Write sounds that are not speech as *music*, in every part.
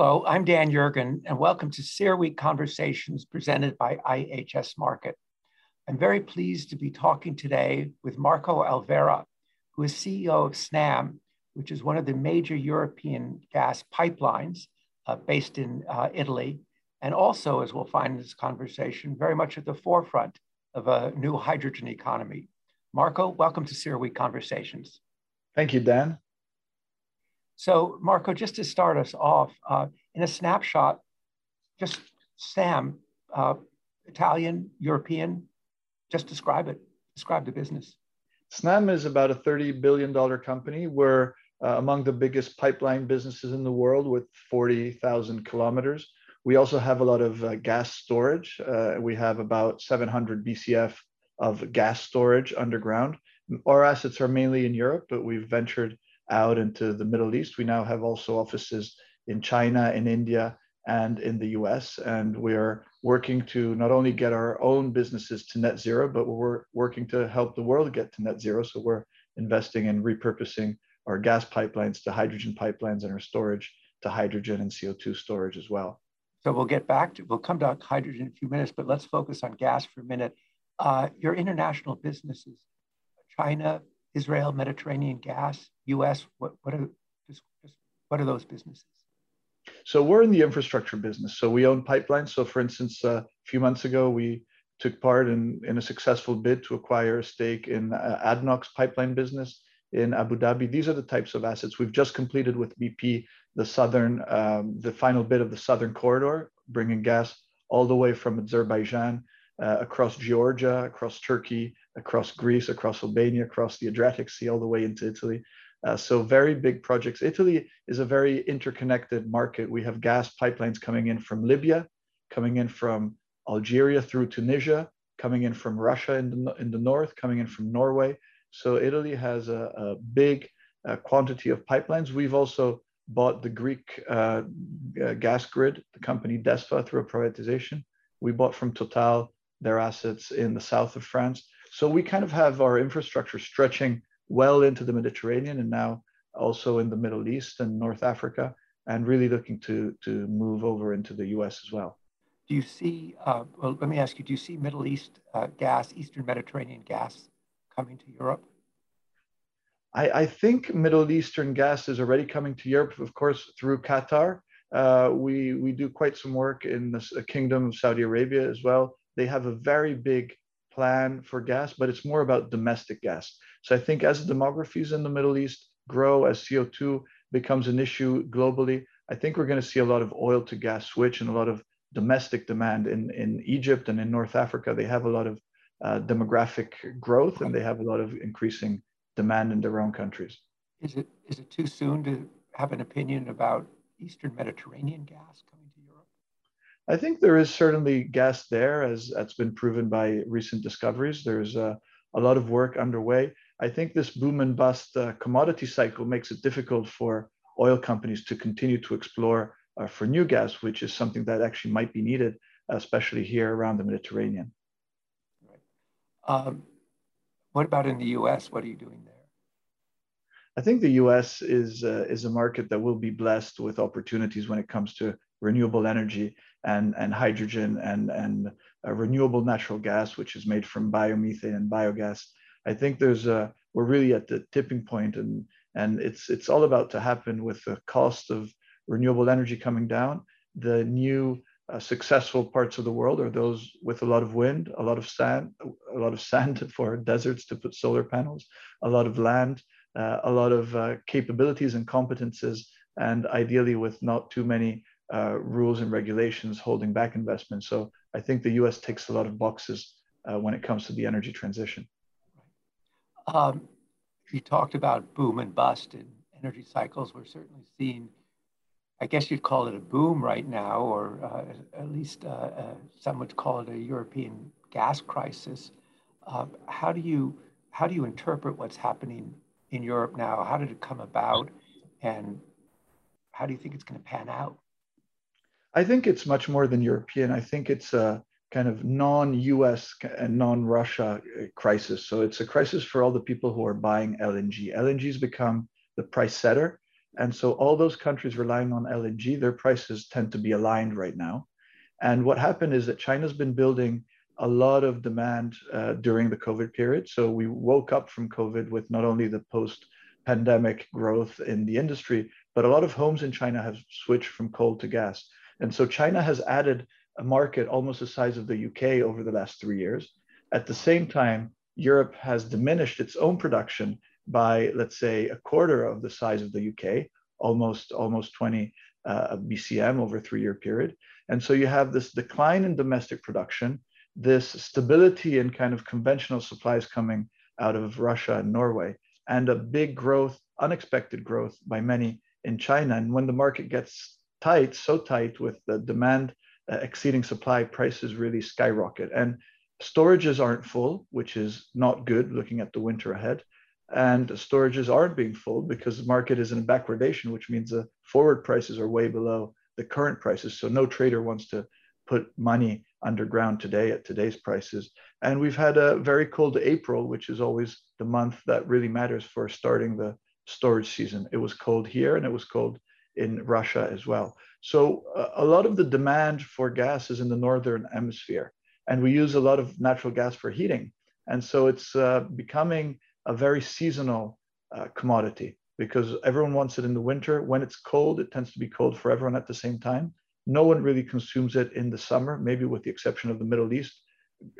Hello, I'm Dan Yergin, and welcome to CERAWeek Conversations presented by IHS Markit. I'm very pleased to be talking today with Marco Alverà, who is CEO of Snam, which is one of the major European gas pipelines uh, based in uh, Italy, and also, as we'll find in this conversation, very much at the forefront of a new hydrogen economy. Marco, welcome to CERAWeek Conversations. Thank you, Dan. So, Marco, just to start us off, uh, in a snapshot, just Snam, uh, Italian, European, just describe it. Describe the business. Snam is about a $30 billion company. We're uh, among the biggest pipeline businesses in the world with 40,000 kilometers. We also have a lot of uh, gas storage. Uh, we have about 700 BCF of gas storage underground. Our assets are mainly in Europe, but we've ventured out into the Middle East. We now have also offices in China, in India, and in the US. And we are working to not only get our own businesses to net zero, but we're working to help the world get to net zero. So we're investing in repurposing our gas pipelines to hydrogen pipelines and our storage to hydrogen and CO2 storage as well. So we'll get back to, we'll come to hydrogen in a few minutes, but let's focus on gas for a minute. Uh, your international businesses, China, Israel, Mediterranean gas, U.S. What what are just, what are those businesses? So we're in the infrastructure business. So we own pipelines. So for instance, uh, a few months ago, we took part in, in a successful bid to acquire a stake in uh, ADNOC's pipeline business in Abu Dhabi. These are the types of assets we've just completed with BP, the southern, um, the final bit of the southern corridor, bringing gas all the way from Azerbaijan uh, across Georgia, across Turkey, across Greece, across Albania, across the Adriatic Sea, all the way into Italy. Uh, so very big projects. Italy is a very interconnected market. We have gas pipelines coming in from Libya, coming in from Algeria through Tunisia, coming in from Russia in the, in the north, coming in from Norway. So Italy has a, a big uh, quantity of pipelines. We've also bought the Greek uh, uh gas grid, the company DESFA, through a privatization. We bought from Total their assets in the south of France. So we kind of have our infrastructure stretching well into the Mediterranean and now also in the Middle East and North Africa, and really looking to, to move over into the US as well. Do you see, uh, well, let me ask you, do you see Middle East uh, gas, Eastern Mediterranean gas coming to Europe? I, I, think Middle Eastern gas is already coming to Europe, of course, through Qatar. Uh, we, we do quite some work in the Kingdom of Saudi Arabia as well. They have a very big plan for gas, but it's more about domestic gas. So I think as demographies in the Middle East grow, as CO2 becomes an issue globally, I think we're going to see a lot of oil to gas switch and a lot of domestic demand in, in Egypt and in North Africa. They have a lot of uh, demographic growth and they have a lot of increasing demand in their own countries. Is it is it too soon to have an opinion about Eastern Mediterranean gas? I think there is certainly gas there, as that's been proven by recent discoveries. There's a, a lot of work underway. I think this boom and bust uh, commodity cycle makes it difficult for oil companies to continue to explore uh, for new gas, which is something that actually might be needed, especially here around the Mediterranean. Um, what about in the U.S.? What are you doing there? I think the U.S. is uh, is a market that will be blessed with opportunities when it comes to renewable energy and, and hydrogen and, and renewable natural gas, which is made from biomethane and biogas. I think there's a, we're really at the tipping point and, and it's, it's all about to happen with the cost of renewable energy coming down. The new uh, successful parts of the world are those with a lot of wind, a lot of sand, a lot of *laughs* sand for deserts to put solar panels, a lot of land, uh, a lot of uh, capabilities and competences, and ideally with not too many uh, rules and regulations holding back investment. So I think the US ticks a lot of boxes uh, when it comes to the energy transition. Um, you talked about boom and bust in energy cycles. We're certainly seeing, I guess you'd call it a boom right now, or uh, at least uh, uh, some would call it a European gas crisis. Uh, how do you how do you interpret what's happening in Europe now? How did it come about, and how do you think it's going to pan out? I think it's much more than European. I think it's a kind of non-US and non-Russia uh, crisis. So it's a crisis for all the people who are buying LNG. LNG has become the price setter. And so all those countries relying on LNG, their prices tend to be aligned right now. And what happened is that China's been building a lot of demand uh, during the COVID period. So we woke up from COVID with not only the post pandemic growth in the industry, but a lot of homes in China have switched from coal to gas. And so China has added a market almost the size of the UK over the last three years. At the same time, Europe has diminished its own production by, let's say, a quarter of the size of the UK, almost almost 20 uh, BCM over a three-year period. And so you have this decline in domestic production, this stability in kind of conventional supplies coming out of Russia and Norway, and a big growth, unexpected growth by many in China. And when the market gets tight, so tight with the demand uh, exceeding supply, prices really skyrocket. And storages aren't full, which is not good looking at the winter ahead. And storages aren't being full because the market is in backwardation, which means the forward prices are way below the current prices. So no trader wants to put money underground today at today's prices. And we've had a very cold April, which is always the month that really matters for starting the storage season. It was cold here and it was cold in Russia as well. So uh, a lot of the demand for gas is in the northern hemisphere, and we use a lot of natural gas for heating. And so it's uh, becoming a very seasonal uh, commodity because everyone wants it in the winter. When it's cold, it tends to be cold for everyone at the same time. No one really consumes it in the summer, maybe with the exception of the Middle East,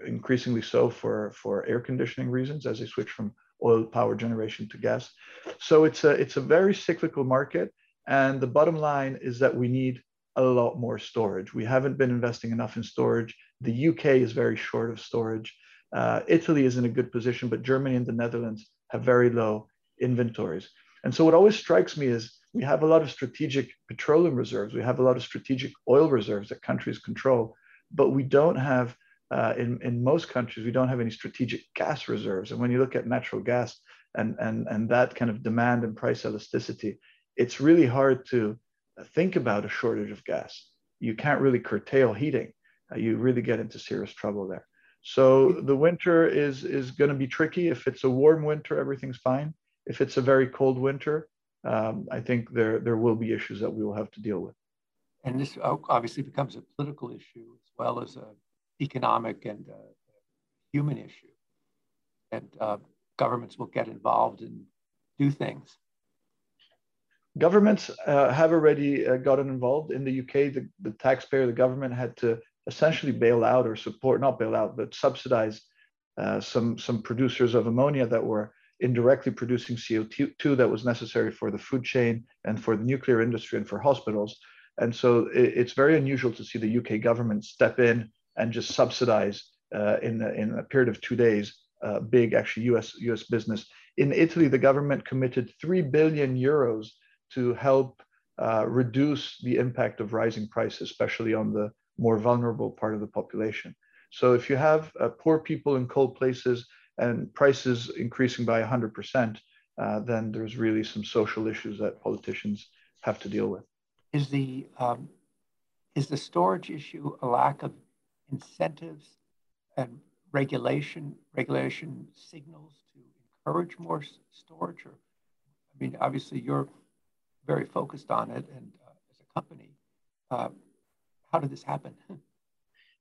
increasingly so for, for air conditioning reasons as they switch from oil power generation to gas. So it's a, it's a very cyclical market. And the bottom line is that we need a lot more storage. We haven't been investing enough in storage. The UK is very short of storage. Uh, Italy is in a good position, but Germany and the Netherlands have very low inventories. And so what always strikes me is we have a lot of strategic petroleum reserves. We have a lot of strategic oil reserves that countries control, but we don't have uh, in, in most countries, we don't have any strategic gas reserves. And when you look at natural gas and, and, and that kind of demand and price elasticity, it's really hard to think about a shortage of gas. You can't really curtail heating. Uh, you really get into serious trouble there. So the winter is, is going to be tricky. If it's a warm winter, everything's fine. If it's a very cold winter, um, I think there, there will be issues that we will have to deal with. And this obviously becomes a political issue as well as a economic and uh, human issue. And uh, governments will get involved and do things. Governments uh, have already uh, gotten involved. In the UK, the, the taxpayer, the government had to essentially bail out or support, not bail out, but subsidize uh, some, some producers of ammonia that were indirectly producing CO2 that was necessary for the food chain and for the nuclear industry and for hospitals. And so it, it's very unusual to see the UK government step in and just subsidize uh, in, a, in a period of two days uh, big actually US, US business. In Italy, the government committed 3 billion euros to help uh, reduce the impact of rising prices, especially on the more vulnerable part of the population. So if you have uh, poor people in cold places and prices increasing by 100%, uh, then there's really some social issues that politicians have to deal with. Is the um, is the storage issue a lack of incentives and regulation regulation signals to encourage more storage? Or I mean, obviously you're very focused on it, and uh, as a company, uh, how did this happen? *laughs*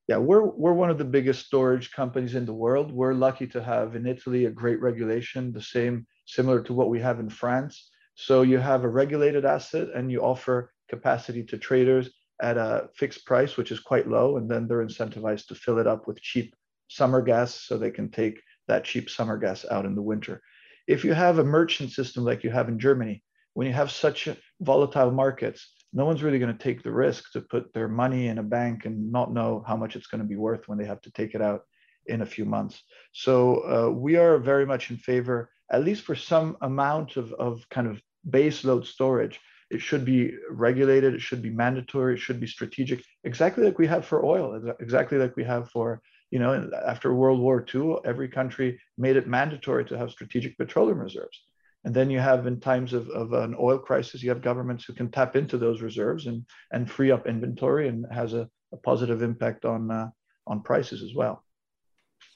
yeah, we're we're one of the biggest storage companies in the world. We're lucky to have in Italy a great regulation, the same similar to what we have in France. So you have a regulated asset and you offer capacity to traders at a fixed price, which is quite low, and then they're incentivized to fill it up with cheap summer gas so they can take that cheap summer gas out in the winter. If you have a merchant system like you have in Germany, when you have such volatile markets, no one's really going to take the risk to put their money in a bank and not know how much it's going to be worth when they have to take it out in a few months. So uh, we are very much in favor, at least for some amount of, of kind of base load storage. It should be regulated, it should be mandatory, it should be strategic, exactly like we have for oil, exactly like we have for, you know, after World War II, every country made it mandatory to have strategic petroleum reserves. And then you have, in times of, of an oil crisis, you have governments who can tap into those reserves and, and free up inventory and has a, a positive impact on, uh, on prices as well.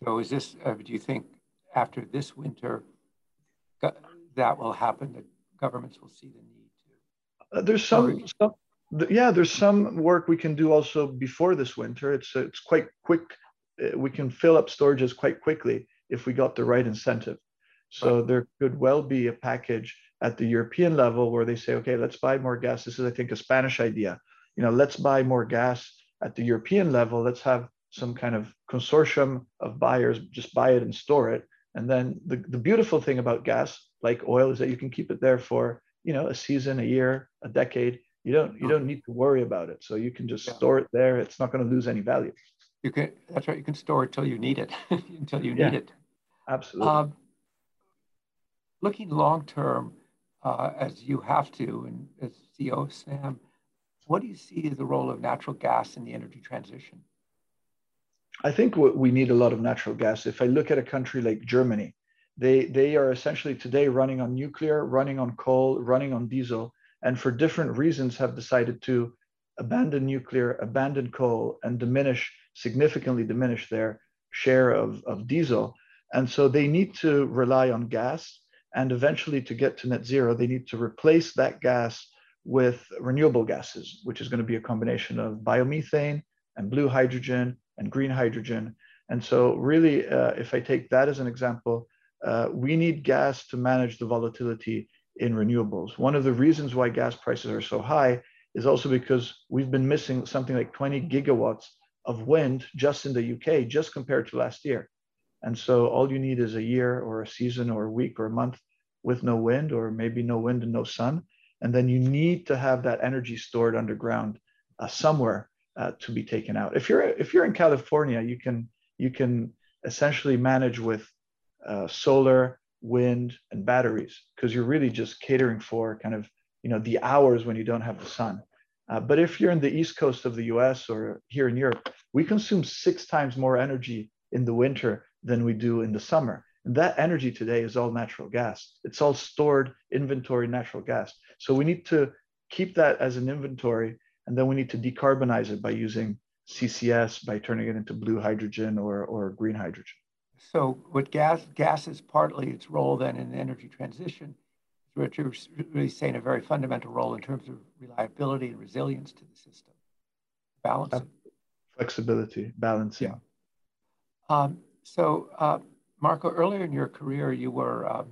So, is this, uh, do you think after this winter that will happen, that governments will see the need Uh, there's some, some, yeah, there's some work we can do also before this winter. It's it's quite quick. Uh, we can fill up storages quite quickly if we got the right incentive. So there could well be a package at the European level where they say, okay, let's buy more gas. This is, I think, a Spanish idea. You know, let's buy more gas at the European level. Let's have some kind of consortium of buyers just buy it and store it. And then the, the beautiful thing about gas, like oil, is that you can keep it there for you know a season, a year, a decade. You don't you don't need to worry about it. So you can just yeah. store it there. It's not going to lose any value. You can that's right. You can store it till you need it, *laughs* until you yeah, need it. Absolutely. Um, looking long term, uh, as you have to, and as CEO of Snam, what do you see as the role of natural gas in the energy transition? I think we need a lot of natural gas. If I look at a country like Germany, they, they are essentially today running on nuclear, running on coal, running on diesel, and for different reasons have decided to abandon nuclear, abandon coal, and diminish, significantly diminish their share of, of diesel. And so they need to rely on gas. And eventually, to get to net zero, they need to replace that gas with renewable gases, which is going to be a combination of biomethane and blue hydrogen and green hydrogen. And so, really, uh, if I take that as an example, uh, we need gas to manage the volatility in renewables. One of the reasons why gas prices are so high is also because we've been missing something like 20 gigawatts of wind just in the UK, just compared to last year. And so all you need is a year or a season or a week or a month with no wind or maybe no wind and no sun. And then you need to have that energy stored underground uh, somewhere uh, to be taken out. If you're if you're in California, you can you can essentially manage with uh, solar, wind, and batteries because you're really just catering for kind of you know the hours when you don't have the sun. Uh, but if you're in the east coast of the U.S. or here in Europe, we consume six times more energy in the winter than we do in the summer. And that energy today is all natural gas. It's all stored inventory natural gas. So we need to keep that as an inventory, and then we need to decarbonize it by using CCS, by turning it into blue hydrogen or, or green hydrogen. So what gas gas is partly its role then in the energy transition, what you're really saying a very fundamental role in terms of reliability and resilience to the system, balancing. Flexibility, balancing. Yeah. Um, so uh, Marco, earlier in your career, you were um,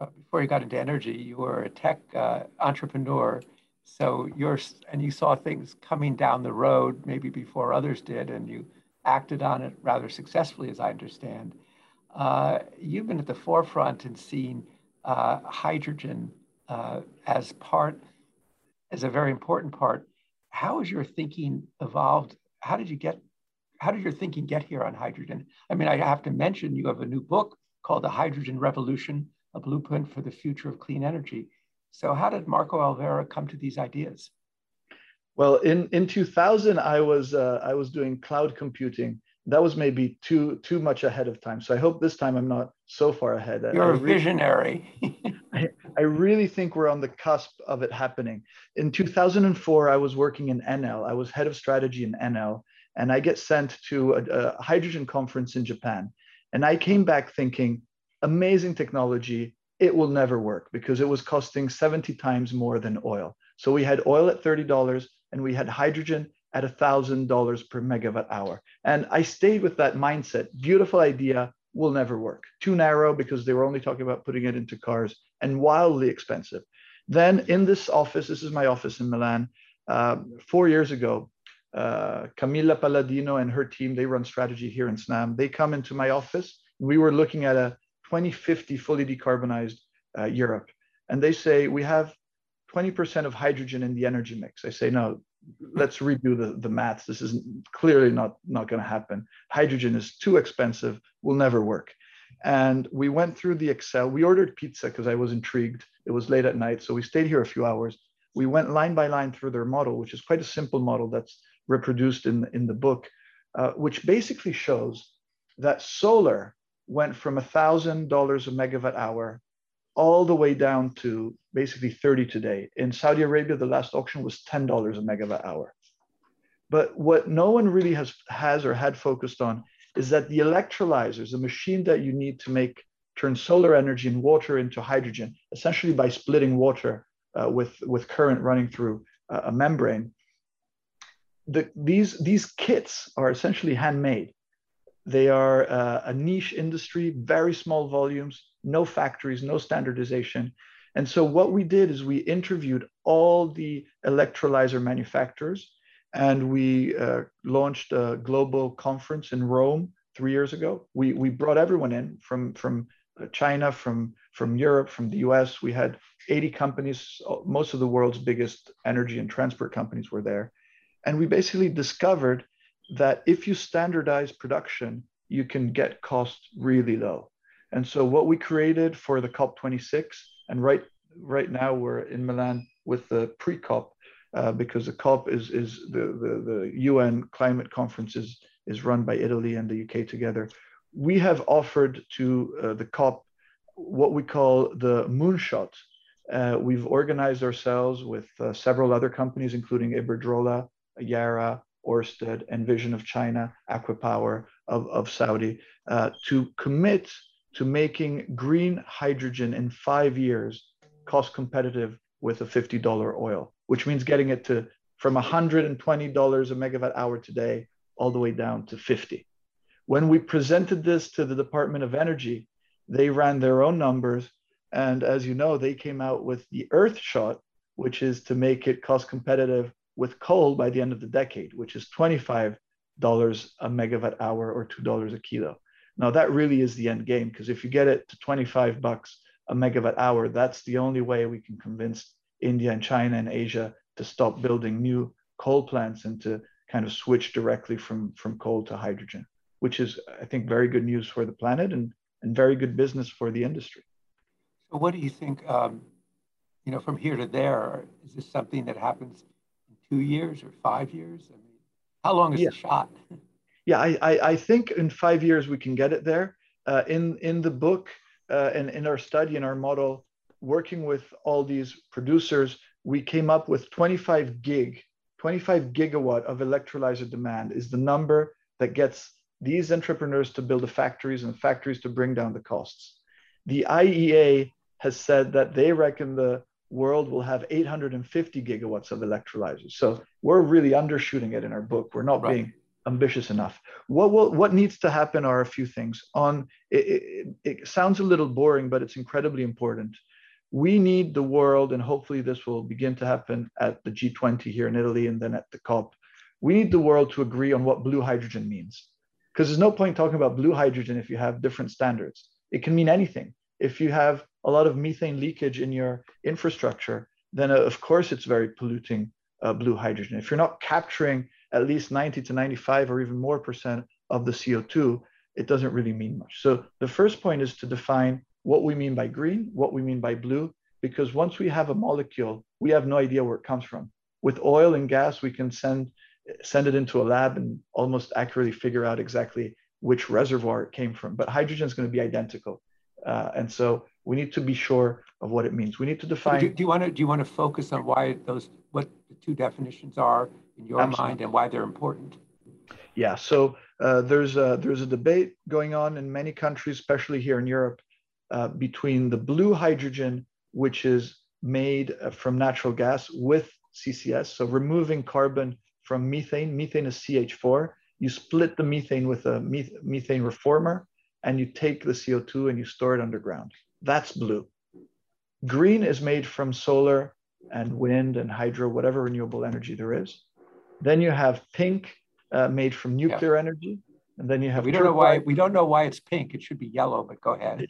uh, before you got into energy, you were a tech uh, entrepreneur. So you're and you saw things coming down the road maybe before others did, and you acted on it rather successfully, as I understand. Uh, you've been at the forefront and seen uh, hydrogen uh, as part, as a very important part. How has your thinking evolved? How did you get? How did your thinking get here on hydrogen? I mean, I have to mention you have a new book called The Hydrogen Revolution: A Blueprint for the Future of Clean Energy. So, how did Marco Alvera come to these ideas? Well, in, in 2000, I was uh, I was doing cloud computing. That was maybe too too much ahead of time. So I hope this time I'm not so far ahead. You're I a visionary. *laughs* I, I really think we're on the cusp of it happening. In 2004, I was working in Enel. I was head of strategy in Enel, and I get sent to a, a hydrogen conference in Japan. And I came back thinking, amazing technology. It will never work because it was costing 70 times more than oil. So we had oil at $30 and we had hydrogen at $1,000 per megawatt hour. And I stayed with that mindset. Beautiful idea, will never work. Too narrow because they were only talking about putting it into cars and wildly expensive. Then in this office, this is my office in Milan, uh, four years ago, uh, Camilla Palladino and her team, they run strategy here in SNAM. They come into my office. We were looking at a 2050 fully decarbonized uh, Europe. And they say, we have 20% of hydrogen in the energy mix. I say, no, let's redo the, the maths. This is clearly not, not going to happen. Hydrogen is too expensive, will never work. And we went through the Excel. We ordered pizza because I was intrigued. It was late at night. So we stayed here a few hours. We went line by line through their model, which is quite a simple model that's reproduced in, in the book, uh, which basically shows that solar went from $1,000 a megawatt hour all the way down to basically 30 today. In Saudi Arabia, the last auction was $10 a megawatt hour. But what no one really has, has or had focused on is that the electrolyzers, the machine that you need to make turn solar energy and water into hydrogen, essentially by splitting water uh, with, with current running through uh, a membrane. The, these, these kits are essentially handmade. They are uh, a niche industry, very small volumes, no factories, no standardization. And so what we did is we interviewed all the electrolyzer manufacturers and we uh, launched a global conference in Rome three years ago. We, we brought everyone in from, from uh, China, from, from Europe, from the US. We had 80 companies, most of the world's biggest energy and transport companies were there. And we basically discovered that if you standardize production, you can get costs really low. And so what we created for the COP26, and right right now we're in Milan with the pre-COP, uh, because the COP is is the, the the UN climate conference is is run by Italy and the UK together. We have offered to uh, the COP what we call the moonshot. Uh, we've organized ourselves with uh, several other companies, including Iberdrola, Yara, Ørsted, Envision of China, ACWA Power of, of Saudi, uh, to commit to making green hydrogen in five years cost competitive with a $50 oil, which means getting it to from $120 a megawatt hour today all the way down to 50. When we presented this to the Department of Energy, they ran their own numbers. And as you know, they came out with the Earth shot, which is to make it cost competitive with coal by the end of the decade, which is $25 a megawatt hour or $2 a kilo. Now that really is the end game because if you get it to 25 bucks a megawatt hour, that's the only way we can convince India and China and Asia to stop building new coal plants and to kind of switch directly from, from coal to hydrogen, which is, I think, very good news for the planet and, and very good business for the industry. So what do you think, um, you know, from here to there, is this something that happens two years or five years? I mean, how long is yeah. the shot? *laughs* yeah, I, I, I, think in five years we can get it there. Uh, in in the book uh, and in our study in our model, working with all these producers, we came up with 25 gig, 25 gigawatt of electrolyzer demand is the number that gets these entrepreneurs to build the factories and factories to bring down the costs. The IEA has said that they reckon the world will have 850 gigawatts of electrolyzers. So we're really undershooting it in our book. We're not right. being ambitious enough. What will, what needs to happen are a few things. On it, it, it sounds a little boring, but it's incredibly important. We need the world, and hopefully this will begin to happen at the G20 here in Italy and then at the COP. We need the world to agree on what blue hydrogen means. Because there's no point talking about blue hydrogen if you have different standards. It can mean anything. If you have a lot of methane leakage in your infrastructure, then uh, of course it's very polluting uh, blue hydrogen. If you're not capturing at least 90 to 95 or even more percent of the CO2, it doesn't really mean much. So the first point is to define what we mean by green, what we mean by blue, because once we have a molecule, we have no idea where it comes from. With oil and gas, we can send send it into a lab and almost accurately figure out exactly which reservoir it came from. But hydrogen is going to be identical. Uh, and so we need to be sure of what it means. We need to define. Do, do, you want to do you want to focus on why those what the two definitions are in your Absolutely. mind and why they're important? Yeah. So uh, there's a, there's a debate going on in many countries, especially here in Europe, uh, between the blue hydrogen, which is made uh, from natural gas with CCS, so removing carbon from methane. Methane is CH4. You split the methane with a methane reformer, and you take the CO2 and you store it underground. That's blue. Green is made from solar and wind and hydro, whatever renewable energy there is. Then you have pink uh, made from nuclear yeah. energy. And then you have we don't know why we don't know why it's pink. It should be yellow, but go ahead.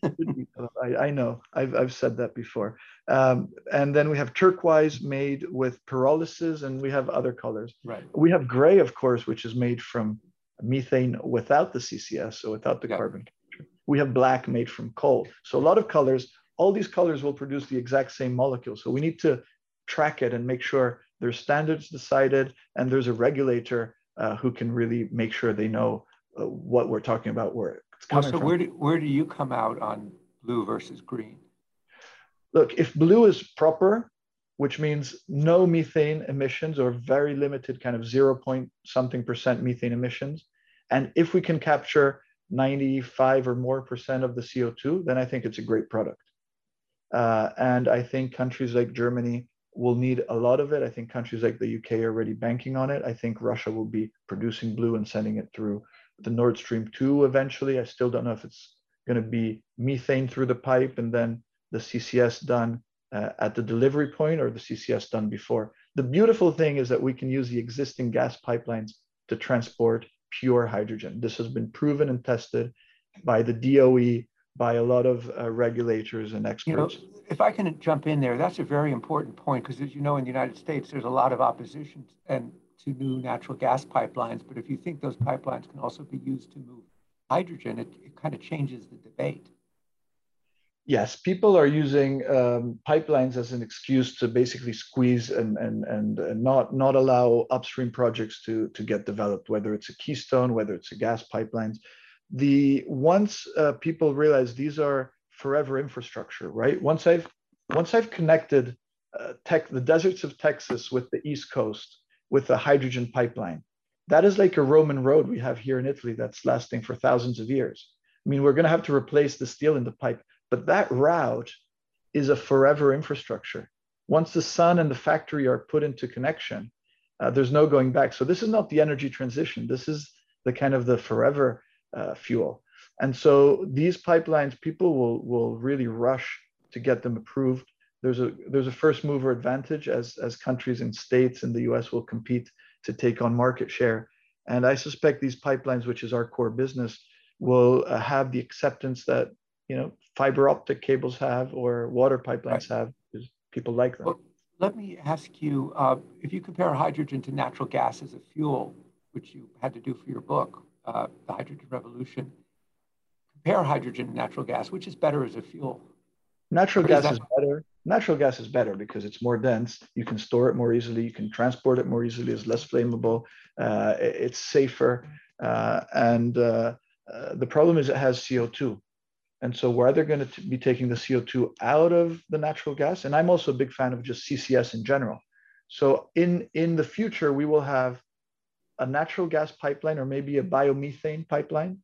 I, I, know. I've, I've said that before. Um, and then we have turquoise made with pyrolysis, and we have other colors. Right. We have gray, of course, which is made from methane without the CCS, so without the yeah. carbon we have black made from coal. So a lot of colors, all these colors will produce the exact same molecule. So we need to track it and make sure there's standards decided and there's a regulator uh, who can really make sure they know uh, what we're talking about, where it's coming so from. Where do, where do you come out on blue versus green? Look, if blue is proper, which means no methane emissions or very limited kind of zero point something percent methane emissions, and if we can capture 95 or more percent of the CO2, then I think it's a great product. Uh, and I think countries like Germany will need a lot of it. I think countries like the UK are already banking on it. I think Russia will be producing blue and sending it through the Nord Stream 2 eventually. I still don't know if it's going to be methane through the pipe and then the CCS done uh, at the delivery point or the CCS done before. The beautiful thing is that we can use the existing gas pipelines to transport pure hydrogen. This has been proven and tested by the DOE, by a lot of uh, regulators and experts. You know, if I can jump in there, that's a very important point because, as you know, in the United States, there's a lot of opposition and to new natural gas pipelines. But if you think those pipelines can also be used to move hydrogen, it, it kind of changes the debate. Yes, people are using um, pipelines as an excuse to basically squeeze and, and, and, not, not allow upstream projects to, to get developed, whether it's a keystone, whether it's a gas pipelines. The once uh, people realize these are forever infrastructure, right? Once I've once I've connected uh, tech, the deserts of Texas with the East Coast with a hydrogen pipeline, that is like a Roman road we have here in Italy that's lasting for thousands of years. I mean, we're going to have to replace the steel in the pipe, but that route is a forever infrastructure. Once the sun and the factory are put into connection, uh, there's no going back. So this is not the energy transition. This is the kind of the forever uh, fuel. And so these pipelines, people will will really rush to get them approved. There's a there's a first mover advantage as as countries and states in the U.S. will compete to take on market share. And I suspect these pipelines, which is our core business, will uh, have the acceptance that you know fiber optic cables have or water pipelines right. have because people like them. Well, let me ask you uh, if you compare hydrogen to natural gas as a fuel, which you had to do for your book, uh, The Hydrogen Revolution compare hydrogen and natural gas, which is better as a fuel? Natural gas is, is better. Natural gas is better because it's more dense. You can store it more easily. You can transport it more easily. It's less flammable. Uh, it's safer. Uh, and uh, uh the problem is it has CO2. And so we're either going to be taking the CO2 out of the natural gas. And I'm also a big fan of just CCS in general. So in, in the future, we will have a natural gas pipeline or maybe a biomethane pipeline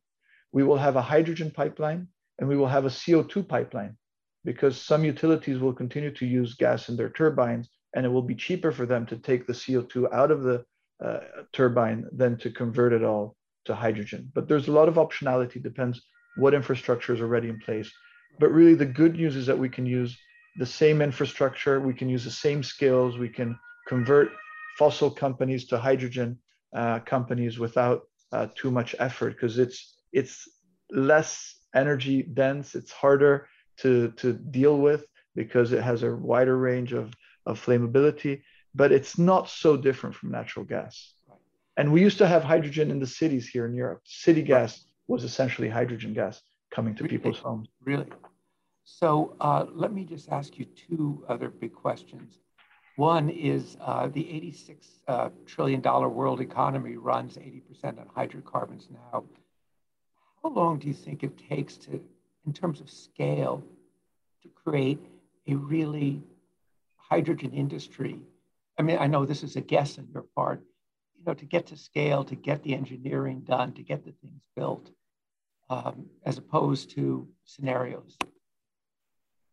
we will have a hydrogen pipeline and we will have a CO2 pipeline because some utilities will continue to use gas in their turbines and it will be cheaper for them to take the CO2 out of the uh, turbine than to convert it all to hydrogen. But there's a lot of optionality, depends what infrastructure is already in place. But really, the good news is that we can use the same infrastructure, we can use the same skills, we can convert fossil companies to hydrogen uh, companies without uh, too much effort because it's it's less energy dense, it's harder to, to deal with because it has a wider range of, of flammability, but it's not so different from natural gas. And we used to have hydrogen in the cities here in Europe. City gas was essentially hydrogen gas coming to really? people's homes. Really? So uh, let me just ask you two other big questions. One is uh, the $86 uh, trillion world economy runs 80% on hydrocarbons now. How long do you think it takes to, in terms of scale, to create a really hydrogen industry? I mean, I know this is a guess on your part, you know, to get to scale, to get the engineering done, to get the things built, um, as opposed to scenarios.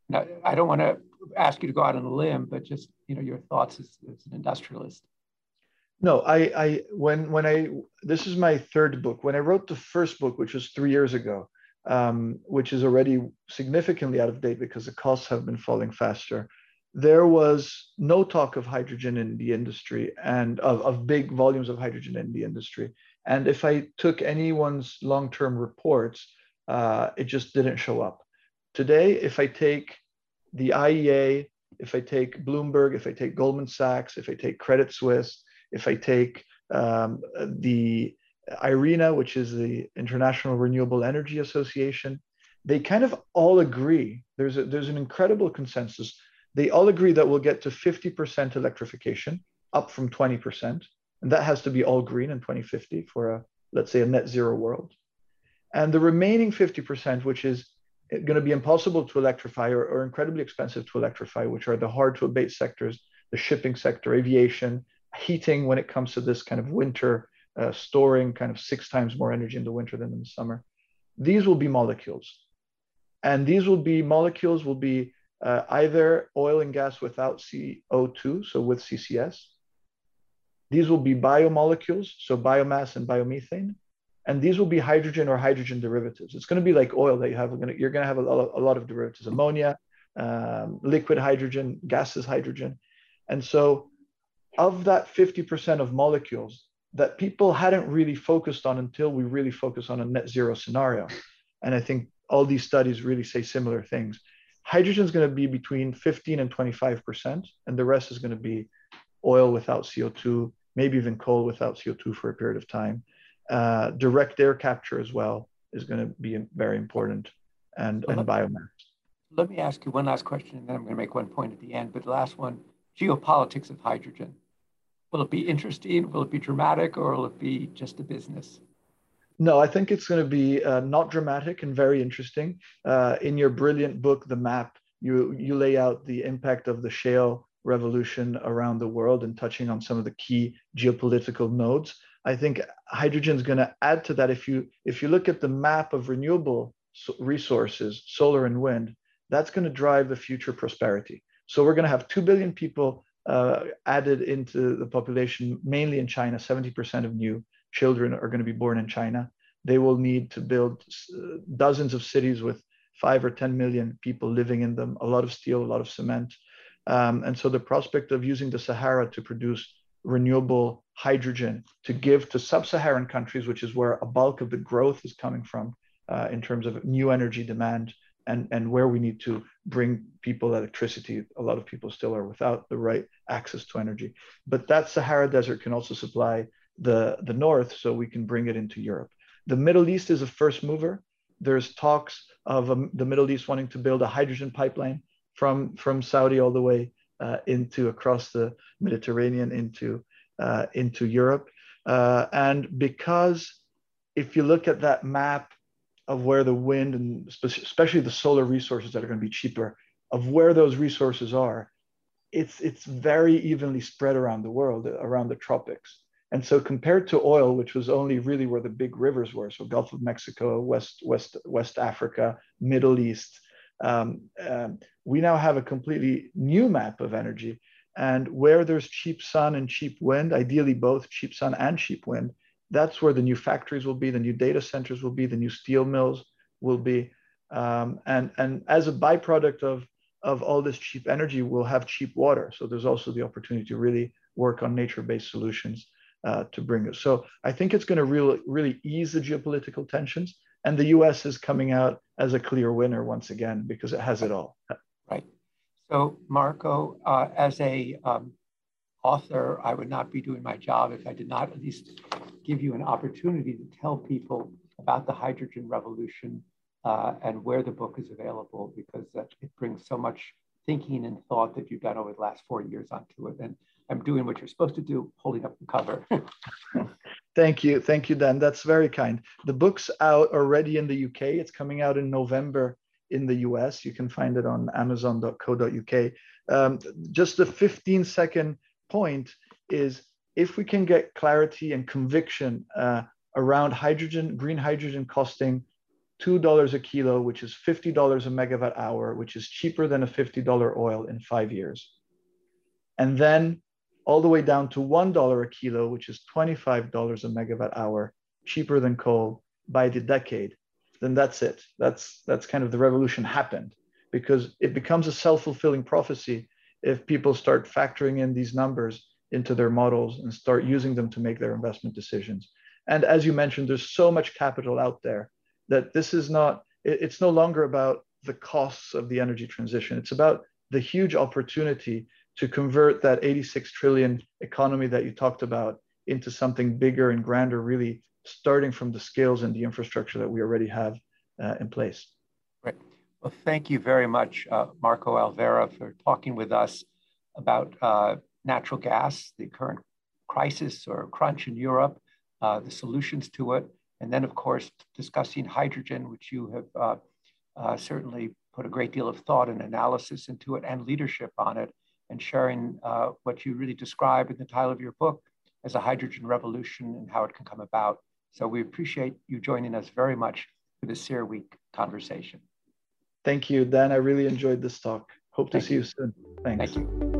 Now, I don't want to ask you to go out on a limb, but just you know your thoughts as, as an industrialist. No, I, I, when, when I, this is my third book. When I wrote the first book, which was three years ago, um, which is already significantly out of date because the costs have been falling faster, there was no talk of hydrogen in the industry and of, of big volumes of hydrogen in the industry. And if I took anyone's long-term reports, uh, it just didn't show up. Today, if I take the IEA, if I take Bloomberg, if I take Goldman Sachs, if I take Credit Suisse, if I take um, the IRENA, which is the International Renewable Energy Association, they kind of all agree. There's a, there's an incredible consensus. They all agree that we'll get to 50% electrification, up from 20%, and that has to be all green in 2050 for a let's say a net zero world. And the remaining 50%, which is going to be impossible to electrify or, or incredibly expensive to electrify, which are the hard to abate sectors, the shipping sector, aviation, heating when it comes to this kind of winter, uh, storing kind of six times more energy in the winter than in the summer. These will be molecules. And these will be molecules will be uh, either oil and gas without CO2, so with CCS. These will be biomolecules, so biomass and biomethane. And these will be hydrogen or hydrogen derivatives. It's going to be like oil that you have. You're going to have a lot of, derivatives, ammonia, um, liquid hydrogen, gases hydrogen. And so of that 50% of molecules that people hadn't really focused on until we really focus on a net zero scenario. And I think all these studies really say similar things. Hydrogen is going to be between 15 and 25%, and the rest is going to be oil without CO2, maybe even coal without CO2 for a period of time. Uh, direct air capture as well is going to be very important, and, well, and biomass. Let me ask you one last question, and then I'm going to make one point at the end. But the last one geopolitics of hydrogen. Will it be interesting? Will it be dramatic? Or will it be just a business? No, I think it's going to be uh, not dramatic and very interesting. Uh, in your brilliant book, The Map, you you lay out the impact of the shale revolution around the world and touching on some of the key geopolitical nodes. I think hydrogen is going to add to that. If you if you look at the map of renewable resources, solar and wind, that's going to drive the future prosperity. So we're going to have two billion people uh, added into the population, mainly in China. 70% of new children are going to be born in China. They will need to build dozens of cities with five or 10 million people living in them, a lot of steel, a lot of cement. Um, and so the prospect of using the Sahara to produce renewable hydrogen to give to sub-Saharan countries, which is where a bulk of the growth is coming from uh, in terms of new energy demand and, and where we need to bring people electricity. A lot of people still are without the right access to energy. But that Sahara Desert can also supply the, the north so we can bring it into Europe. The Middle East is a first mover. There's talks of um, the Middle East wanting to build a hydrogen pipeline from, from Saudi all the way uh, into across the Mediterranean into, uh, into Europe. Uh, and because if you look at that map of where the wind and especially the solar resources that are going to be cheaper, of where those resources are, it's, it's very evenly spread around the world, around the tropics. And so compared to oil, which was only really where the big rivers were, so Gulf of Mexico, West, West, West Africa, Middle East, um, um, we now have a completely new map of energy. And where there's cheap sun and cheap wind, ideally both cheap sun and cheap wind, that's where the new factories will be, the new data centers will be, the new steel mills will be. Um, and, and as a byproduct of, of all this cheap energy, we'll have cheap water. So there's also the opportunity to really work on nature-based solutions uh, to bring it. So I think it's going to really, really ease the geopolitical tensions. And the US is coming out as a clear winner once again because it has it all. Right. So, Marco, uh, as a um, author, I would not be doing my job if I did not at least give you an opportunity to tell people about the hydrogen revolution uh, and where the book is available because it brings so much thinking and thought that you've done over the last four years onto it. And I'm doing what you're supposed to do, holding up the cover. *laughs* Thank you. Thank you, Dan. That's very kind. The book's out already in the UK. It's coming out in November in the US. You can find it on amazon.co.uk. Um, just a 15 second point is if we can get clarity and conviction uh, around hydrogen, green hydrogen costing $2 a kilo, which is $50 a megawatt hour, which is cheaper than a $50 oil in five years. And then all the way down to $1 a kilo, which is $25 a megawatt hour, cheaper than coal by the decade, then that's it. That's, that's kind of the revolution happened because it becomes a self-fulfilling prophecy if people start factoring in these numbers into their models and start using them to make their investment decisions. And as you mentioned, there's so much capital out there that this is not, it's no longer about the costs of the energy transition. It's about the huge opportunity to convert that 86 trillion economy that you talked about into something bigger and grander, really starting from the skills and the infrastructure that we already have uh, in place. Right. Well, thank you very much, uh, Marco Alvera, for talking with us about uh, natural gas, the current crisis or crunch in Europe, uh, the solutions to it, and then, of course, discussing hydrogen, which you have uh, uh, certainly put a great deal of thought and analysis into it and leadership on it, and sharing uh, what you really describe in the title of your book as a hydrogen revolution and how it can come about. So we appreciate you joining us very much for this Week conversation. Thank you, Dan. I really enjoyed this talk. Hope to Thank see you. you soon. Thanks. Thank you.